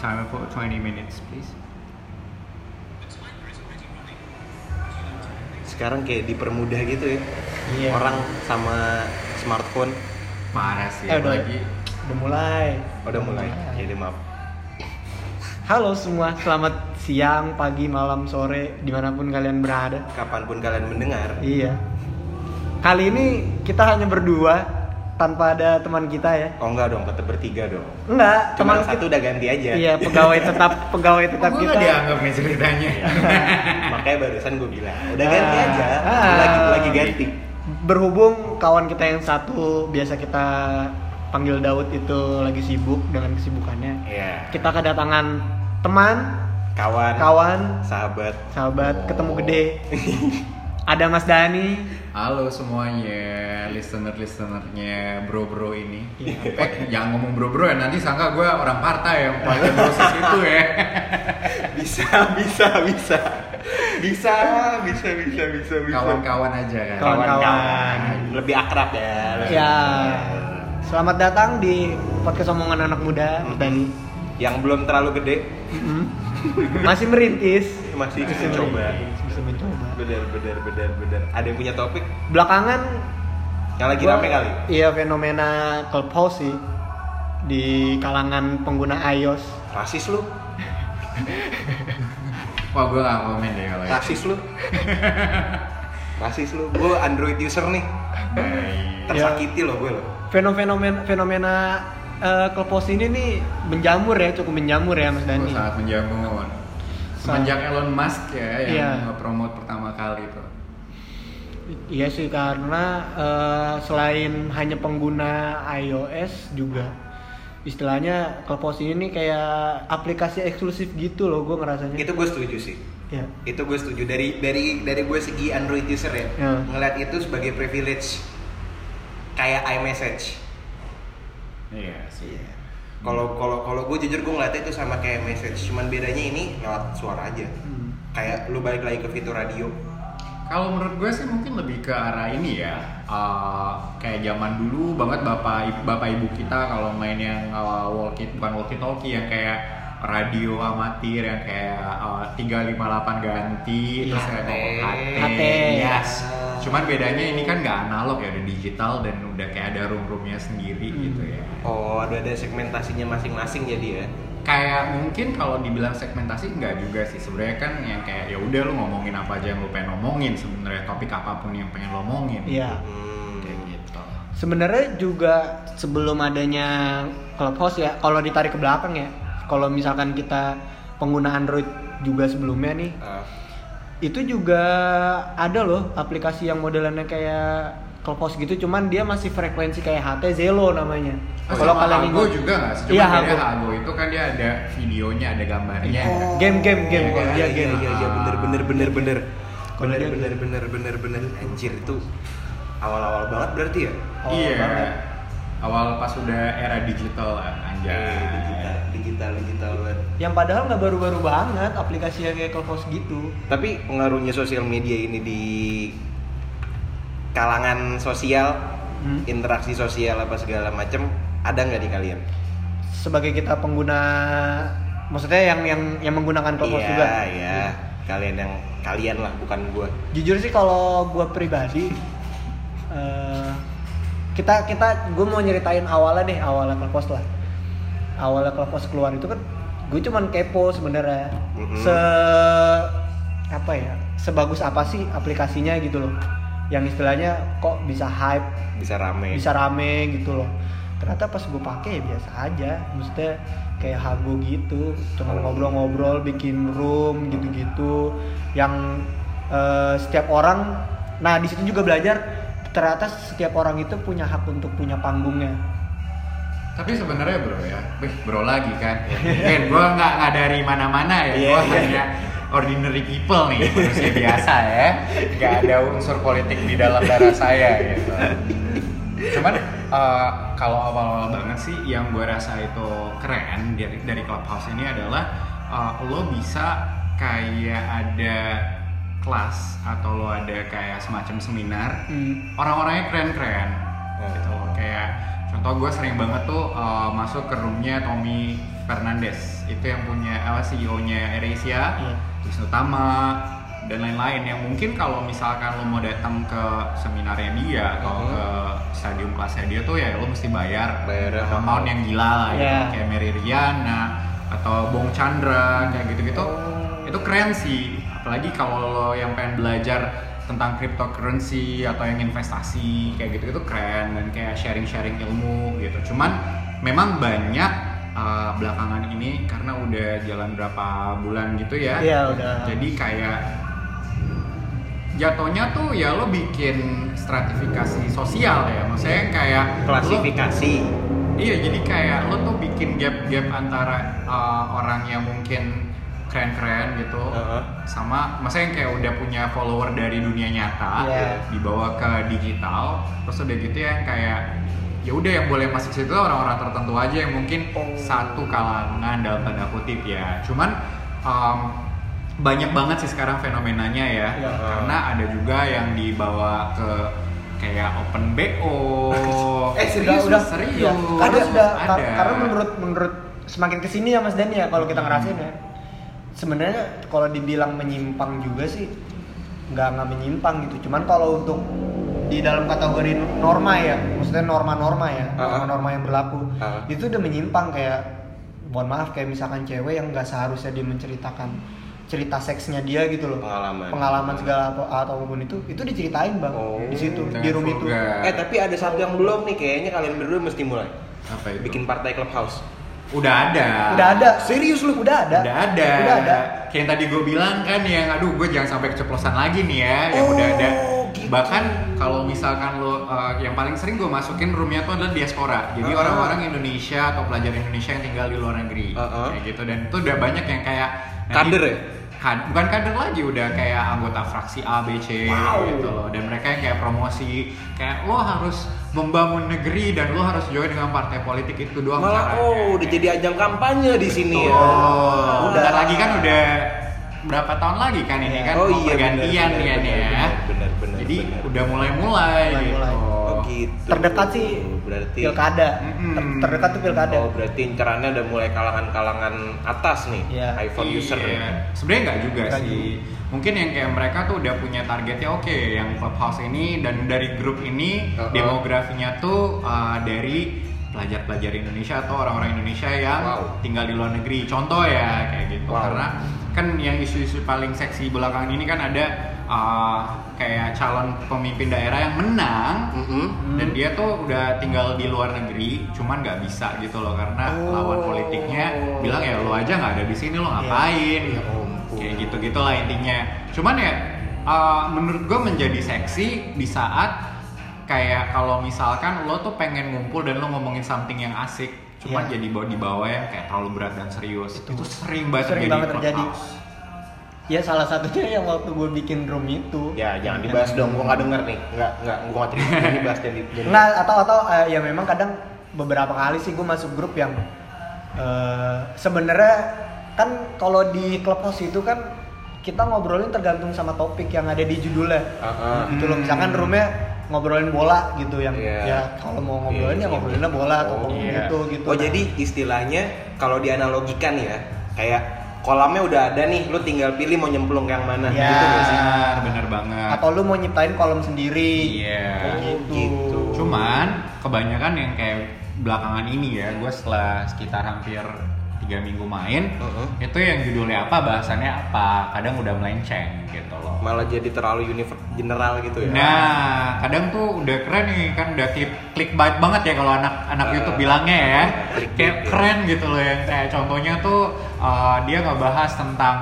timer for 20 minutes, please. Sekarang kayak dipermudah gitu ya. Iya. Orang sama smartphone Parah sih, Eh, udah. apalagi Udah mulai. udah mulai. Jadi maaf. Halo semua, selamat siang, pagi, malam, sore, di mana pun kalian berada. Kapan pun kalian mendengar, Iya. Kali ini kita hanya berdua tanpa ada teman kita ya. oh enggak dong, tetap bertiga dong. Enggak, Cuma teman satu kita. udah ganti aja. Iya, pegawai tetap pegawai tetap kita. nggak dianggap nih ceritanya? Makanya barusan gue bilang, udah ganti Ah. aja. Ah. Lagi lagi ganti. Berhubung kawan kita yang satu biasa kita panggil Daud itu lagi sibuk dengan kesibukannya. Iya. Kita kedatangan teman, Kawan, kawan, sahabat. sahabat, Oh. ketemu gede. Ada Mas Dani. Halo semuanya, listener-listenernya bro-bro ini. Iya. Eh, jangan ngomong bro-bro ya, nanti sangka gue orang partai yang pakai proses itu ya. Bisa, bisa, bisa. Bisa, bisa, bisa, bisa, bisa. Kawan-kawan aja kan. Kawan-kawan. Lebih akrab ya. lebih Ya. akrab. Selamat datang di podcast omongan anak muda, Mas Dani. Yang belum terlalu gede. Masih merintis. masih merintis, Masih mencoba. Bener, bener, bener, bener. Ada yang punya topik Belakangan yang lagi gua- rame kali. Iya fenomena clubhouse sih di kalangan pengguna iOS. Rasis lu, Wah gue gak komen deh kalau rasis lu. Rasis lu. Gue Android user nih. Tersakiti loh gue loh. Fenomena fenomena eh, clubhouse ini nih menjamur ya, cukup menjamur ya Mas Dani. sangat menjamun. Semenjak Elon Musk ya yang Iya. nge-promote pertama kali itu. Iya sih karena eh, selain hanya pengguna iOS juga istilahnya Clubhouse ini nih kayak aplikasi eksklusif gitu loh gue ngerasanya. Itu gue setuju sih. Ya. Itu gue setuju dari dari dari gue segi Android user ya. Ya. Ngeliat itu sebagai privilege kayak iMessage. Iya sih. Kalau kalau kalau gue jujur gue ngeliatnya itu sama kayak message, cuman bedanya ini lewat suara aja. Hmm. Kayak lu balik lagi ke fitur radio. Kalau menurut gue sih mungkin lebih ke arah ini ya, eh, kayak zaman dulu banget bapak bapak ibu kita kalau main yang uh, walkie bukan walkie talkie yang kayak radio amatir yang kayak uh, 358 ganti Iya, terus ada HT. HT. yes. Cuman bedanya ini kan nggak analog ya, udah digital dan udah kayak ada room-roomnya sendiri Hmm. gitu ya. Oh, ada ada segmentasinya masing-masing jadi ya. Kayak mungkin kalau dibilang segmentasi enggak juga sih sebenarnya kan yang kayak ya udah lu ngomongin apa aja yang lu pengen ngomongin sebenarnya topik apa pun yang pengen lo ngomongin. Iya. Hmm. Kayak gitu. Sebenarnya juga sebelum adanya Clubhouse ya, kalau ditarik ke belakang ya, kalau misalkan kita pengguna Android juga sebelumnya nih, Ah, itu juga ada loh aplikasi yang modelannya kayak Clubhouse gitu, cuman dia masih frekuensi kayak HT Zelo namanya. Kalau kalian Hago juga nggak sih? Iya, Hago. Hago itu kan dia ada videonya, ada gambarnya. Oh. Game, game, game. Iya, Iya, iya, game. iya, iya, bener, bener, bener, bener. Kalau Bener, dia- bener, bener, bener, bener. Anjir itu awal-awal banget berarti ya? Oh, iya. banget. Awal pas udah era digital anjay. Eh, digital, digital, digital banget. Yang padahal nggak baru-baru banget aplikasi yang kayak Clubhouse gitu. Tapi pengaruhnya sosial media ini di kalangan sosial, Hmm. interaksi sosial apa segala macem ada nggak di kalian? Sebagai kita pengguna, maksudnya yang yang yang menggunakan Clubhouse Iya, juga. iya. Kalian yang kalian lah, bukan gua. Jujur sih kalau gue pribadi, eh, kita kita gue mau nyeritain awalnya deh awalnya Clubhouse lah. Awalnya Clubhouse keluar itu kan gue cuman kepo sebenarnya. Mhm. Se apa ya? Sebagus apa sih aplikasinya gitu loh. Yang istilahnya kok bisa hype Bisa rame. bisa rame gitu loh ternyata pas gue pakai ya biasa aja maksudnya kayak hago gitu cuma ngobrol-ngobrol bikin room gitu-gitu yang eh, setiap orang nah di situ juga belajar ternyata setiap orang itu punya hak untuk punya panggungnya Tapi sebenarnya bro ya, Wih, bro lagi kan. Ben, gua nggak nggak dari mana-mana ya, Iya, gua iya. hanya ordinary people nih, manusia biasa ya. Gak ada unsur politik di dalam darah saya gitu. Cuman eh, kalau awal-awal banget sih yang gue rasa itu keren dari dari clubhouse ini adalah eh, lo bisa kayak ada kelas atau lo ada kayak semacam seminar Hmm. orang-orangnya keren-keren Oh. gitu kayak contoh gue sering banget tuh uh, masuk ke roomnya Tommy Fernandez itu yang punya apa CEO-nya AirAsia, Iya. Wisnu Tama dan lain-lain yang mungkin kalau misalkan lo mau datang ke seminarnya dia atau Mhm. ke stadium kelasnya dia tuh ya lo mesti bayar amount mahal. yang gila lah gitu Iya. kayak Mary Riana atau Bong Chandra kayak gitu-gitu Oh. itu keren sih apalagi kalau lo yang pengen belajar tentang cryptocurrency atau yang investasi kayak gitu itu keren dan kayak sharing-sharing ilmu gitu. Cuman memang banyak uh, belakangan ini karena udah jalan berapa bulan gitu ya. Iya, udah. jadi kayak jatuhnya tuh ya lo bikin stratifikasi sosial ya. Maksudnya kayak lo- klasifikasi. Iya, jadi kayak lo tuh bikin gap-gap antara uh, orang yang mungkin keren-keren gitu, Heeh. sama maksudnya yang kayak udah punya follower dari dunia nyata, Iya. dibawa ke digital, terus udah gitu ya kayak ya udah yang boleh masuk situ orang-orang tertentu aja yang mungkin Oh. satu kalangan dalam tanda kutip ya. Cuman um, banyak banget sih sekarang fenomenanya ya, Iya. karena ada juga yang dibawa ke kayak open BO. Eh, Sudah, serius, udah serius. Iya. Karena sudah ada. kar- karena menurut menurut semakin ke sini ya Mas Dan ya kalau kita Hmm. ngerasain ya. Sebenarnya kalau dibilang menyimpang juga sih nggak nggak menyimpang gitu. Cuman kalau untuk di dalam kategori norma ya, maksudnya norma-norma ya, norma-norma yang berlaku, Ah. itu udah menyimpang kayak mohon maaf kayak misalkan cewek yang nggak seharusnya dia menceritakan cerita seksnya dia gitu loh Pengalaman. pengalaman segala apa atau apa pun itu itu diceritain bang Oh, di situ di room itu eh tapi ada satu yang belum nih kayaknya kalian berdua mesti mulai apa itu? bikin partai clubhouse udah ada. udah ada serius lu udah ada Udah ada. udah ada Kayak yang tadi gue bilang kan yang aduh gue jangan sampai keceplosan lagi nih ya yang Oh, udah ada. gitu. Bahkan kalau misalkan lo uh, yang paling sering gue masukin roomnya tuh adalah diaspora. Jadi Uh-uh. orang-orang Indonesia atau pelajar Indonesia yang tinggal di luar negeri Uh-uh. kayak gitu dan itu udah banyak yang kayak Kader ya? Kad- bukan kader lagi udah kayak anggota fraksi A B C Wow. gitu loh dan mereka yang kayak promosi kayak lo harus membangun negeri dan lo harus join dengan partai politik itu doang malah caranya. oh udah jadi ajang kampanye di sini ya Oh, Udah. bentar lagi kan udah berapa tahun lagi kan ini kan Oh iya, pergantian benar, kan benar, ya. benar, benar, benar, Jadi benar. udah mulai-mulai gitu. Oh gitu terdekat sih berarti pilkada Mm-mm. Ter- terdekat tuh pilkada oh berarti incerannya udah mulai kalangan-kalangan atas nih Iya. iPhone user Iya. Sebenarnya nggak juga Nggak sih. Mungkin yang kayak mereka tuh udah punya targetnya oke, yang clubhouse ini dan dari grup ini Uh-uh. demografinya tuh uh, dari pelajar-pelajar Indonesia atau orang-orang Indonesia yang Wow. tinggal di luar negeri. Contoh ya kayak gitu. Wow. Karena kan yang isu-isu paling seksi belakangan ini kan ada uh, kayak calon pemimpin daerah yang menang Mm-mm. dan dia tuh udah tinggal di luar negeri cuman nggak bisa gitu loh karena Oh. lawan politiknya bilang ya lo aja nggak ada di sini lo ngapain Ya ampun. kayak gitu gitulah intinya cuman ya uh, menurut gue menjadi seksi di saat kayak kalau misalkan lo tuh pengen ngumpul dan lo ngomongin something yang asik cuman Iya. jadi bawa di bawah yang kayak terlalu berat dan serius. Itu, sering banget Sering terjadi banget di terjadi. Ya salah satunya yang waktu gue bikin room itu. Ya jangan dibahas dong. Gua nggak denger nih. Nggak nggak gua nggak terima dibahas dan jadi- Nggak, atau atau eh, ya memang kadang beberapa kali sih gue masuk grup yang eh, sebenarnya kan kalau di clubhouse itu kan kita ngobrolin tergantung sama topik yang ada di judulnya. Ah, ah. gitu loh. Misalkan roomnya ngobrolin bola gitu yang Iya. ya kalau mau ngobrolin Iya, ya ngobrolinnya bola atau Oh, apa pun iya. gitu gitu Oh Nah, jadi istilahnya kalau dianalogikan ya kayak kolamnya udah ada nih, lu tinggal pilih mau nyemplung ke yang mana. Ya. Gitu nggak sih? benar bener banget atau lu mau nyiptain kolom sendiri Iya. kayak Oh, gitu. gitu. Cuman kebanyakan yang kayak belakangan ini ya, gue setelah sekitar hampir tiga minggu main, Uh-huh. itu yang judulnya apa, bahasannya apa, kadang udah melenceng gitu loh. Malah jadi terlalu univer- general gitu ya. Nah, kadang tuh udah keren nih, kan udah klik clickbait banget ya kalau anak-anak Uh, YouTube bilangnya ya. Kayak ya. keren gitu loh yang kayak contohnya tuh uh, dia ngebahas tentang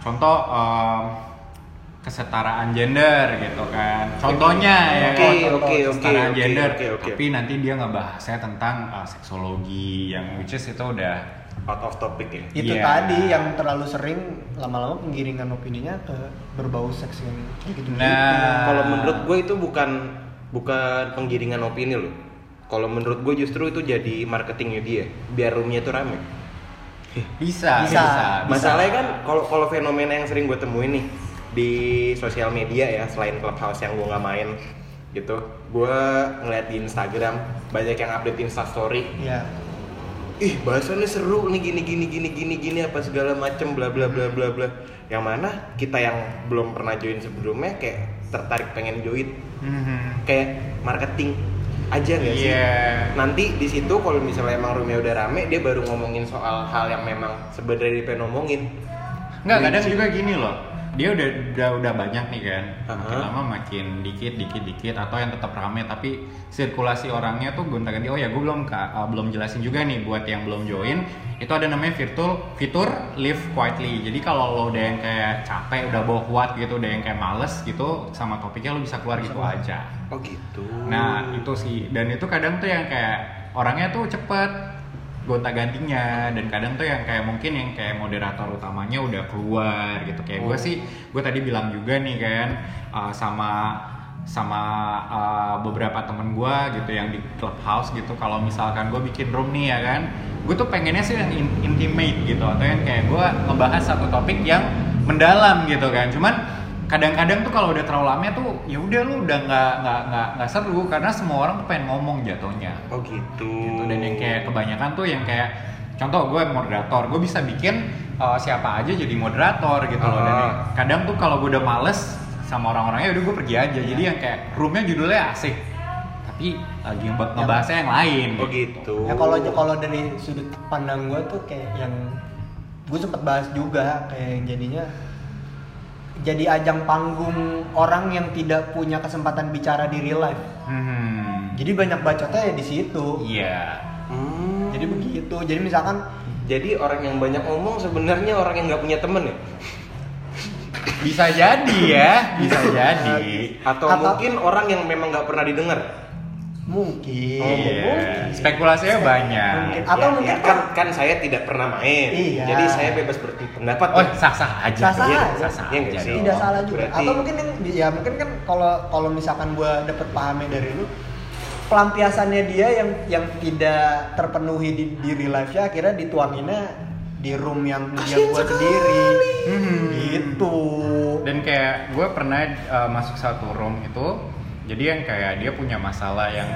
contoh um, kesetaraan gender gitu kan. Contohnya ya Oke, kan, oke, oke, kesetaraan oke, gender. oke, oke. Tapi nanti dia ngebahasnya tentang uh, seksologi yang which is itu udah Out of topic ya. itu Iya. tadi yang terlalu sering lama-lama penggiringan opininya ke berbau seks yang gitu Nah. Kalau menurut gue itu bukan bukan penggiringan opini loh. Kalau menurut gue justru itu jadi marketingnya dia, biar roomnya itu rame. bisa, Bisa. bisa. Masalahnya kan kalau kalau fenomena yang sering gue temuin nih di sosial media ya selain clubhouse yang gue nggak main gitu gue ngeliat di Instagram banyak yang update Insta Story Iya. Ih bahasannya seru nih gini gini gini gini gini apa segala macem bla bla bla bla bla yang mana kita yang belum pernah join sebelumnya kayak tertarik pengen join Mhm. kayak marketing aja nggak sih Iya. nanti di situ kalau misalnya emang roomnya udah rame dia baru ngomongin soal hal yang memang sebenarnya dia pengen ngomongin Nggak, kadang juga gini loh. Dia udah udah udah banyak nih kan. Makin Aha. lama makin dikit dikit dikit atau yang tetap rame tapi sirkulasi orangnya tuh gonta-ganti. Oh ya, gue belum uh, belum jelasin juga nih buat yang belum join. Itu ada namanya virtual fitur live quietly. Jadi kalau lo udah yang kayak capek, udah bawa kuat gitu, udah yang kayak males gitu sama topiknya lo bisa keluar gitu aja. oh gitu Nah itu sih dan itu kadang tuh yang kayak orangnya tuh cepet gonta gantinya. Dan kadang tuh yang kayak mungkin yang kayak moderator utamanya udah keluar gitu. Kayak gue Oh. sih gue tadi bilang juga nih kan uh, sama sama uh, beberapa temen gue gitu yang di clubhouse gitu. Kalau misalkan gue bikin room nih ya kan gue tuh pengennya sih yang in- intimate gitu. Atau yang kayak gue ngebahas satu topik yang mendalam gitu kan. Cuman kadang-kadang tuh kalau udah terlalu lama tuh ya udah lu udah nggak nggak nggak nggak seru karena semua orang tuh pengen ngomong jatuhnya. Oh gitu. Gitu. Dan yang kayak kebanyakan tuh yang kayak contoh gue moderator gue bisa bikin uh, siapa aja jadi moderator gitu loh. Dan Ah. yang kadang tuh kalau gue udah males sama orang-orangnya udah gue pergi aja. Jadi yang kayak roomnya judulnya asik tapi lagi nge- ngebahasnya yang lain oh gitu. Ya kalau kalau dari sudut pandang gue tuh kayak yang gue sempet bahas juga kayak yang jadinya jadi ajang panggung orang yang tidak punya kesempatan bicara di real life. Hmm. Jadi banyak bacotnya ya di situ. iya Hmm. Jadi begitu. Jadi misalkan jadi orang yang banyak ngomong sebenarnya orang yang nggak punya temen ya bisa jadi ya bisa jadi atau, Atau- mungkin orang yang memang nggak pernah didengar mungkin, Oh, Iya. mungkin. spekulasinya banyak Mungkin. Atau Ya, mungkin ya kan kan saya tidak pernah main Iya. jadi saya bebas berpendapat oh tuh. sah sah aja Sah-sah aja. sah-sah nggak aja sih? dong. tidak salah juga. Berarti- Atau mungkin yang ya mungkin kan kalau kalau misalkan gue dapet pahamnya dari lu pelampiasannya dia yang yang tidak terpenuhi di, di real life nya akhirnya dituanginnya di room yang dia buat sendiri Hmm. gitu dan kayak gue pernah uh, masuk satu room itu jadi yang kayak dia punya masalah yang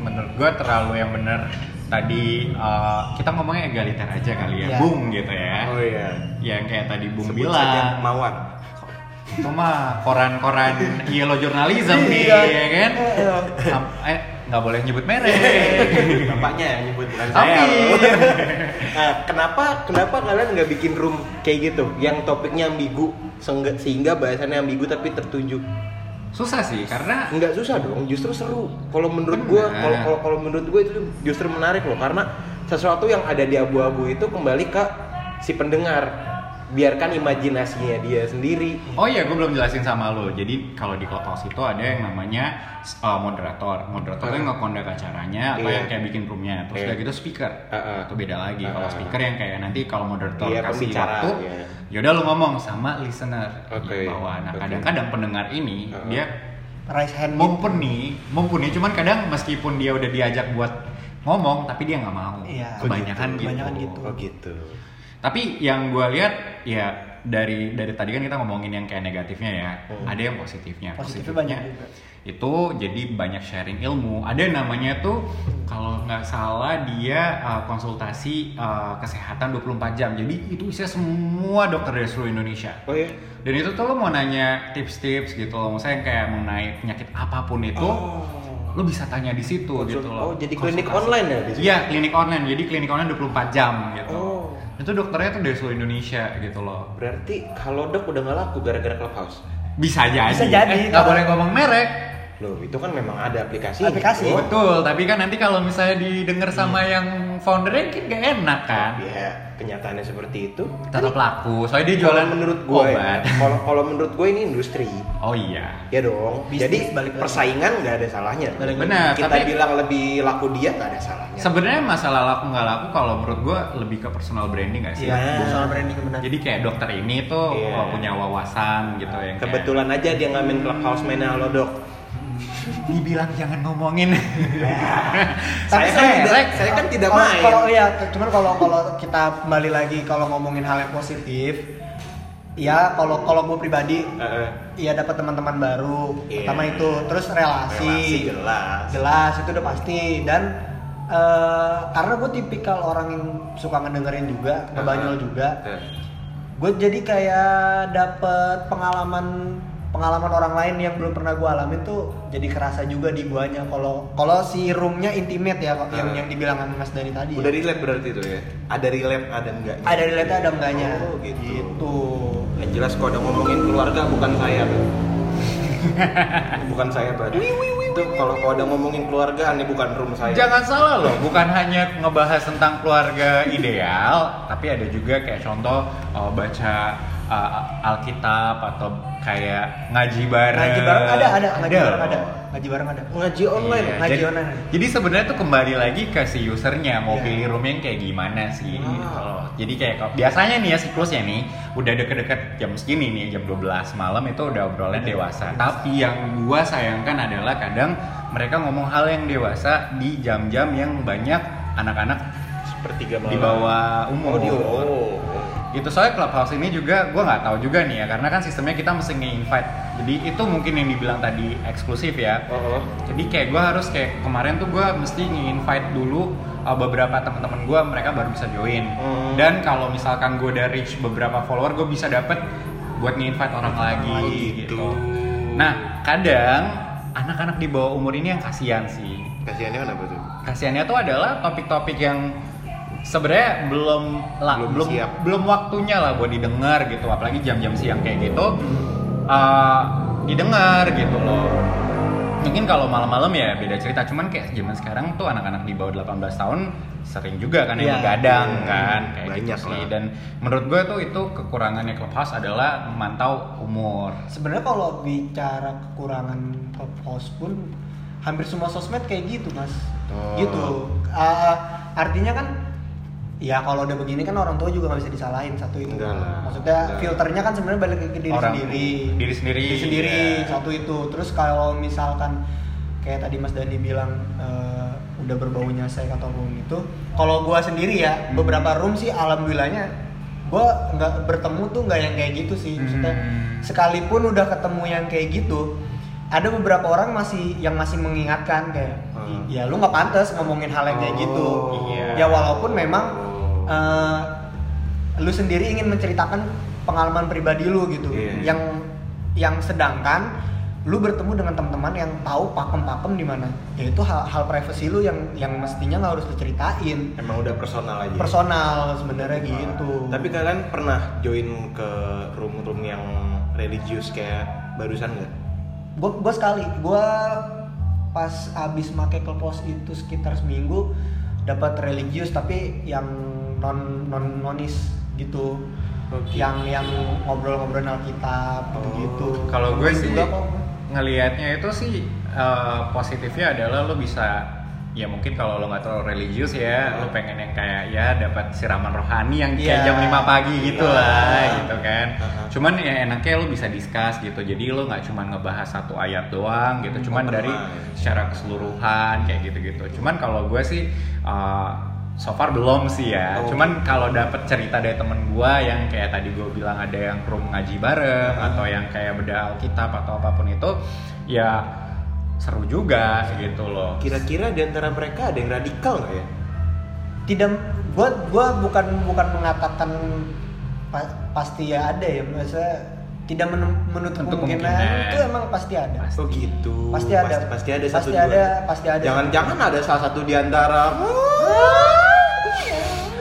menurut gue terlalu yang bener tadi uh, kita ngomongnya egaliter aja kali ya Iya. bung gitu ya. Oh iya. Yang kayak tadi bung sebut saja bilang mawar. Itu mah koran-koran yellow journalism nih Iya. ya kan? Iya. Eh nggak boleh nyebut merek. Bapaknya yang nyebut bukan saya. Nah, kenapa kenapa kalian nggak bikin room kayak gitu? Yang topiknya ambigu sehingga, sehingga bahasannya ambigu tapi tertuju susah sih karena nggak susah dong justru seru. Kalau menurut gue kalau kalau kalau menurut gue itu justru menarik loh karena sesuatu yang ada di abu-abu itu kembali ke si pendengar biarkan imajinasinya dia sendiri Oh iya, gue belum jelasin sama lo. Jadi kalau di Clubhouse itu ada yang namanya uh, moderator. Moderator itu Uh. ngekondak acaranya atau Iya. yang kayak bikin roomnya. Terus Iya. udah gitu speaker. Uh-uh. Itu beda lagi. Kalau Uh-uh. speaker yang kayak nanti kalau moderator Iya, kasih pembicara, waktu, iya. yaudah lo ngomong sama listener Oke. di bawah. Nah kadang-kadang pendengar ini Uh-uh. dia raise hand mumpuni, mumpuni. Cuman kadang meskipun dia udah diajak buat ngomong, tapi dia nggak mau. Iya. Kebanyakan gitu. Kebanyakan gitu. oh gitu Tapi yang gue lihat ya dari dari tadi kan kita ngomongin yang kayak negatifnya ya, Hmm. ada yang positifnya. Positifnya banyak juga. Itu jadi banyak sharing ilmu. Ada yang namanya tuh kalau nggak salah dia uh, konsultasi uh, kesehatan 24 jam. Jadi itu isinya semua dokter dari seluruh Indonesia. oh ya Dan itu tuh lo mau nanya tips-tips gitu loh, misalnya kayak mengenai penyakit apa pun itu, Oh. lo bisa tanya di situ gitu loh. oh jadi klinik online ya? Iya, klinik online. Jadi klinik online 24 jam gitu. Oh. Itu dokternya tuh dari seluruh Indonesia gitu loh. berarti kalau dok udah nggak laku gara-gara clubhouse Bisa jadi. Bisa jadi, Eh, nggak boleh ngomong merek. Loh itu kan memang ada aplikasi Aplikasi. Oh. Betul, tapi kan nanti kalau misalnya didengar sama yang foundernya kan gak enak kan. ya kenyataannya seperti itu Tetap laku. Soalnya dia jualan menurut gue ya, kalau kalau menurut gue ini industri Oh iya. ya dong Bisnis jadi balik persaingan nggak ada salahnya Balik. Benar, kita tapi- bilang lebih laku dia nggak ada salahnya Sebenarnya masalah laku nggak laku kalau menurut gua lebih ke personal branding gak sih? Iya, Nah. personal branding benar. Jadi kayak dokter ini tuh Iya. uh, punya wawasan gitu yang kayak- kebetulan aja dia ngamen clubhouse mainnya halo dok dibilang jangan ngomongin. saya kan merek. tidak saya kan tidak kalau, main Kalau iya, cuman kalau kalau kita kembali lagi kalau ngomongin hal yang positif, ya kalau kalau gue pribadi Heeh. ya dapat teman-teman baru Iya. pertama itu terus relasi, Relasi jelas. jelas itu udah pasti dan eh, karena gue tipikal orang yang suka ngedengerin juga ngebanyol Heeh. juga Heeh. gue jadi kayak dapet pengalaman pengalaman orang lain yang belum pernah gue alamin tuh jadi kerasa juga di guanya kalau kalau si roomnya intimate ya kok, yang Ah. yang dibilang sama Mas Dani tadi Udah ya. relate berarti itu ya? Ada relate, ada enggaknya? ada relate ada enggaknya Oh, gitu. gitu. Yang jelas kalau udah ngomongin keluarga bukan saya, bukan saya, Bang. Itu kalau kalau udah ngomongin keluarga, ini bukan room saya. Jangan salah loh, bukan hanya ngebahas tentang keluarga ideal, tapi ada juga kayak contoh uh, baca uh, Alkitab atau kayak ngaji bareng. ngaji bareng ada ada ngaji bareng loh. ada ngaji bareng ada Ngaji online. Iya, Ngaji jadi, online. jadi sebenarnya tuh kembali lagi ke si usernya mau Iya. pilih room yang kayak gimana sih Ah. gitu loh. Jadi kayak kalau- biasanya nih ya siklusnya nih udah deket-deket jam segini nih jam 12 malam itu udah obrolan dewasa. Tapi yang gua sayangkan adalah kadang mereka ngomong hal yang dewasa di jam-jam yang banyak anak-anak Sepertiga di malam. bawah umur. Oh, di oh. Itu soalnya clubhouse ini juga gue nggak tahu juga nih ya karena kan sistemnya kita mesti nge-invite. Jadi itu mungkin yang dibilang tadi eksklusif ya. Oh, oh. Jadi kayak gue harus kayak kemarin tuh gue mesti nge-invite dulu uh, beberapa teman-teman gue mereka baru bisa join. Hmm. Dan kalau misalkan gue udah reach beberapa follower gue bisa dapet buat nge-invite orang lagi Oh, gitu. gitu. Nah kadang anak-anak di bawah umur ini yang kasihan sih. Kasihannya kenapa tuh? Kasihannya tuh adalah topik-topik yang sebenarnya belum lah, Belum belum siap. belum waktunya lah buat didengar gitu apalagi jam-jam siang kayak gitu uh, didengar gitu loh mungkin kalau malam-malam ya beda cerita cuman kayak zaman sekarang tuh anak-anak di bawah 18 tahun sering juga kan yang Iya. begadang Iya. kan kayak Banyak gitu sih lah. dan menurut gue tuh itu kekurangannya clubhouse adalah memantau umur sebenarnya kalau bicara kekurangan clubhouse pun hampir semua sosmed kayak gitu mas Oh. gitu Ah, artinya kan ya kalau udah begini kan orang tua juga nggak bisa disalahin satu itu Enggak lah. maksudnya Enggak. filternya kan sebenarnya balik ke diri Orang- sendiri diri sendiri, diri sendiri iya. satu itu terus kalau misalkan kayak tadi Mas Dani bilang eh, udah berbaunya seks ataupun itu kalau gua sendiri ya Hmm. beberapa room sih alhamdulillahnya gua nggak bertemu tuh nggak yang kayak gitu sih maksudnya Hmm. sekalipun udah ketemu yang kayak gitu ada beberapa orang masih yang masih mengingatkan kayak. Ya lu nggak pantas ngomongin hal yang kayak gitu Oh. Iya. ya walaupun memang eh, lu sendiri ingin menceritakan pengalaman pribadi lu gitu Iya. yang yang sedangkan lu bertemu dengan teman-teman yang tahu pakem-pakem di mana ya itu hal hal privasi lu yang yang mestinya nggak harus diceritain Emang udah personal aja. personal sebenarnya gitu Tapi kalian pernah join ke room-room yang religius kayak barusan nggak? gue gue sekali gue pas abis make clubhouse itu sekitar seminggu dapat religius tapi yang non non nonis gitu. Oke. yang yang ngobrol-ngobrol Alkitab gitu gitu Kalau gue sih ngelihatnya itu sih eh, positifnya adalah lo bisa ya mungkin kalau lo nggak terlalu religius ya lo pengen yang kayak ya dapat siraman rohani yang kayak Iya. jam 5 pagi gitu Iya. lah gitu kan Aha. cuman ya enaknya lo bisa discuss gitu jadi lo nggak cuma ngebahas satu ayat doang gitu cuman Open dari mind. secara keseluruhan kayak gitu-gitu cuman kalau gue sih eh, so far belum sih ya Oh. cuman kalau dapet cerita dari temen gue yang kayak tadi gue bilang ada yang room ngaji bareng Ah. atau yang kayak beda Alkitab atau apa pun itu ya seru juga gitu loh Kira-kira di antara mereka ada yang radikal nggak ya? tidak gua gua bukan bukan mengatakan pa- pasti ya ada ya maksudnya tidak menu- menutup Untuk kemungkinan, kemungkinan. itu emang pasti ada Pasti. Oh gitu. Pasti ada. Pasti, pasti ada Pasti satu ada, dua. pasti ada. Jangan-jangan ada salah satu di antara.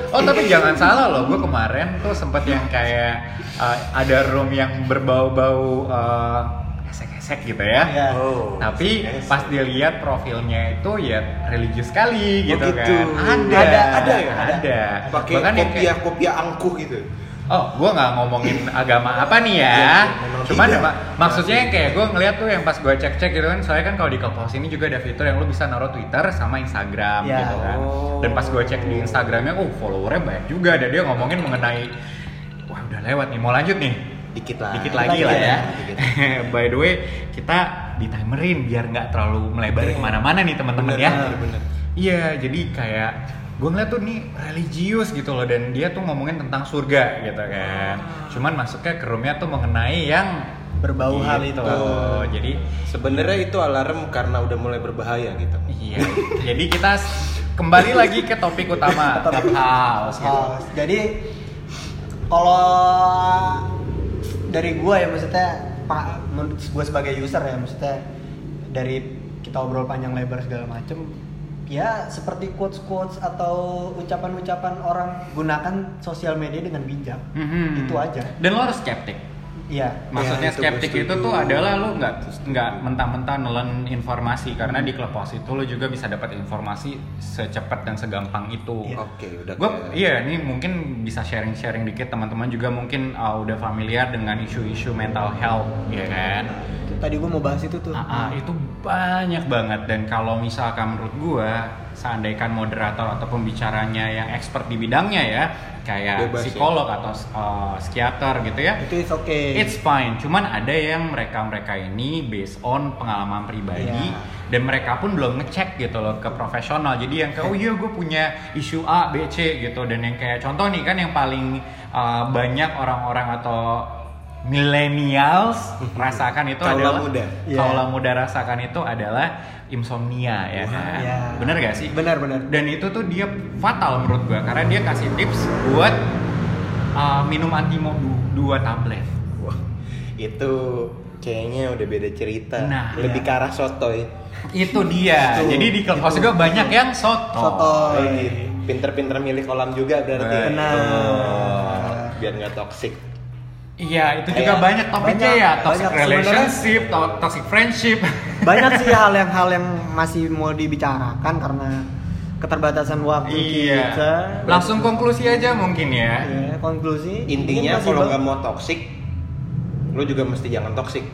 Oh tapi jangan salah loh, gue kemarin tuh sempet yang kayak uh, ada room yang berbau-bau uh, esek-esek gitu ya. Iya. Oh. Tapi esek-esek. pas dilihat profilnya itu ya religius sekali Oh, gitu, gitu. kan. Ada, Ada, ada ya? Ada. pakai Bahkan yang kopiah kayak- kopiah angkuh gitu. Oh, gue nggak ngomongin agama apa nih ya. Memang Cuman maksudnya yang kayak gue ngeliat tuh yang pas gue cek-cek gitu kan, soalnya kan kalau di Clubhouse ini juga ada fitur yang lu bisa naruh Twitter sama Instagram Ya. gitu kan. Oh. Dan pas gue cek di Instagramnya, oh followernya banyak juga. Dan dia ngomongin mengenai, wah udah lewat nih, mau lanjut nih. Dikit lah. Dikit lagi lagi lah ya. ya. By the way, kita di timerin biar nggak terlalu melebar ke mana-mana nih teman-teman ya. Iya, jadi kayak gue ngeliat tuh nih religius gitu loh dan dia tuh ngomongin tentang surga gitu kan cuman masuknya ke roomnya tuh mengenai yang Berbau hal itu. jadi Sebenarnya itu alarm karena udah mulai berbahaya gitu. iya jadi kita kembali lagi ke topik utama clubhouse gitu Oh, jadi kalau dari gua ya maksudnya pak gue sebagai user ya maksudnya dari kita obrol panjang lebar segala macem ya seperti quotes quotes atau ucapan-ucapan orang gunakan sosial media dengan bijak. Mhm. itu aja. Dan lo harus skeptik iya Maksudnya Ya, itu skeptik itu tuh adalah lo nggak nggak mentah-mentah nelen informasi karena di Clubhouse itu lo juga bisa dapat informasi secepat dan segampang itu. Iya. Oke, udah. Gue iya ini mungkin bisa sharing-sharing dikit teman-teman juga mungkin uh, udah familiar dengan isu-isu mental health ya kan. Tadi gua mau bahas itu tuh Ah, ah, itu banyak banget dan kalau misalkan menurut gua seandainya moderator atau pembicaranya yang expert di bidangnya ya kayak Bebas ya. psikolog atau uh, psikiater gitu ya itu it's okay It's fine, cuman ada yang mereka-mereka ini based on pengalaman pribadi Iya. dan mereka pun belum ngecek gitu loh ke profesional. Jadi yang kayak oh iya gue punya isu A, B, C gitu dan yang kayak contoh nih kan yang paling uh, banyak orang-orang atau millennials rasakan itu Kaula adalah muda. Iya. kaula muda rasakan itu adalah insomnia ya kan. Iya. Bener gak sih? benar benar Dan itu tuh dia fatal menurut gua karena dia kasih tips buat uh, minum antimo du- dua tablet. Wah, itu kayaknya udah beda cerita. Nah, Lebih iya. ke arah sotoy. Itu dia. Itu. Jadi di Itu. juga banyak yang soto. Soto. Iya. Pinter-pinter milih kolam juga berarti. Benar. Oh, biar nggak toxic. Iya, itu juga Kayak banyak topiknya banyak, ya, toxic banyak. relationship, to- toxic friendship. banyak sih hal yang hal yang masih mau dibicarakan karena keterbatasan waktu iya. kita Langsung konklusi aja mungkin ya. ya, konklusi Intinya kalau nggak mau toxic, lo juga mesti jangan toxic.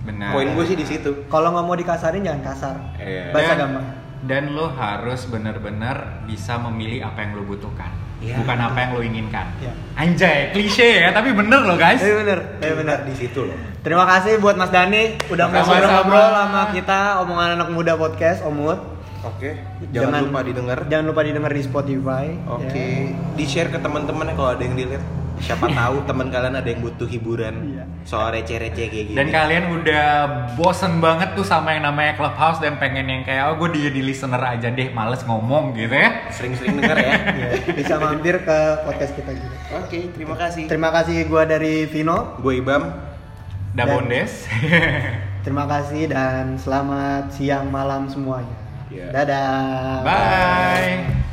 Benar. Poin gue sih di situ. kalau nggak mau dikasarin jangan kasar Iya. bahasa Dan- gampang Dan lo harus benar-benar bisa memilih apa yang lo butuhkan, Iya. bukan apa yang lo inginkan. Iya. Anjay, klise ya, tapi bener loh guys. eh bener eh bener di situ loh. terima kasih buat Mas Dani udah mau ngobrol-ngobrol sama kita omongan anak muda podcast Omut Oke, jangan lupa didengar. jangan lupa didengar di Spotify Oke, ya. di share ke teman-teman kalau ada yang dilihat. Siapa tahu teman kalian ada yang butuh hiburan Iya. soal receh-receh kayak gini. Dan kalian udah bosen banget tuh sama yang namanya clubhouse dan pengen yang kayak oh gue jadi listener aja deh, males ngomong gitu ya. sering-sering denger ya. Ya, bisa mampir ke podcast kita juga Oke, terima kasih. terima kasih gua dari Vino Gue Ibam. Dabondes. Terima kasih dan selamat siang malam semuanya. Ya. Dadah. Bye.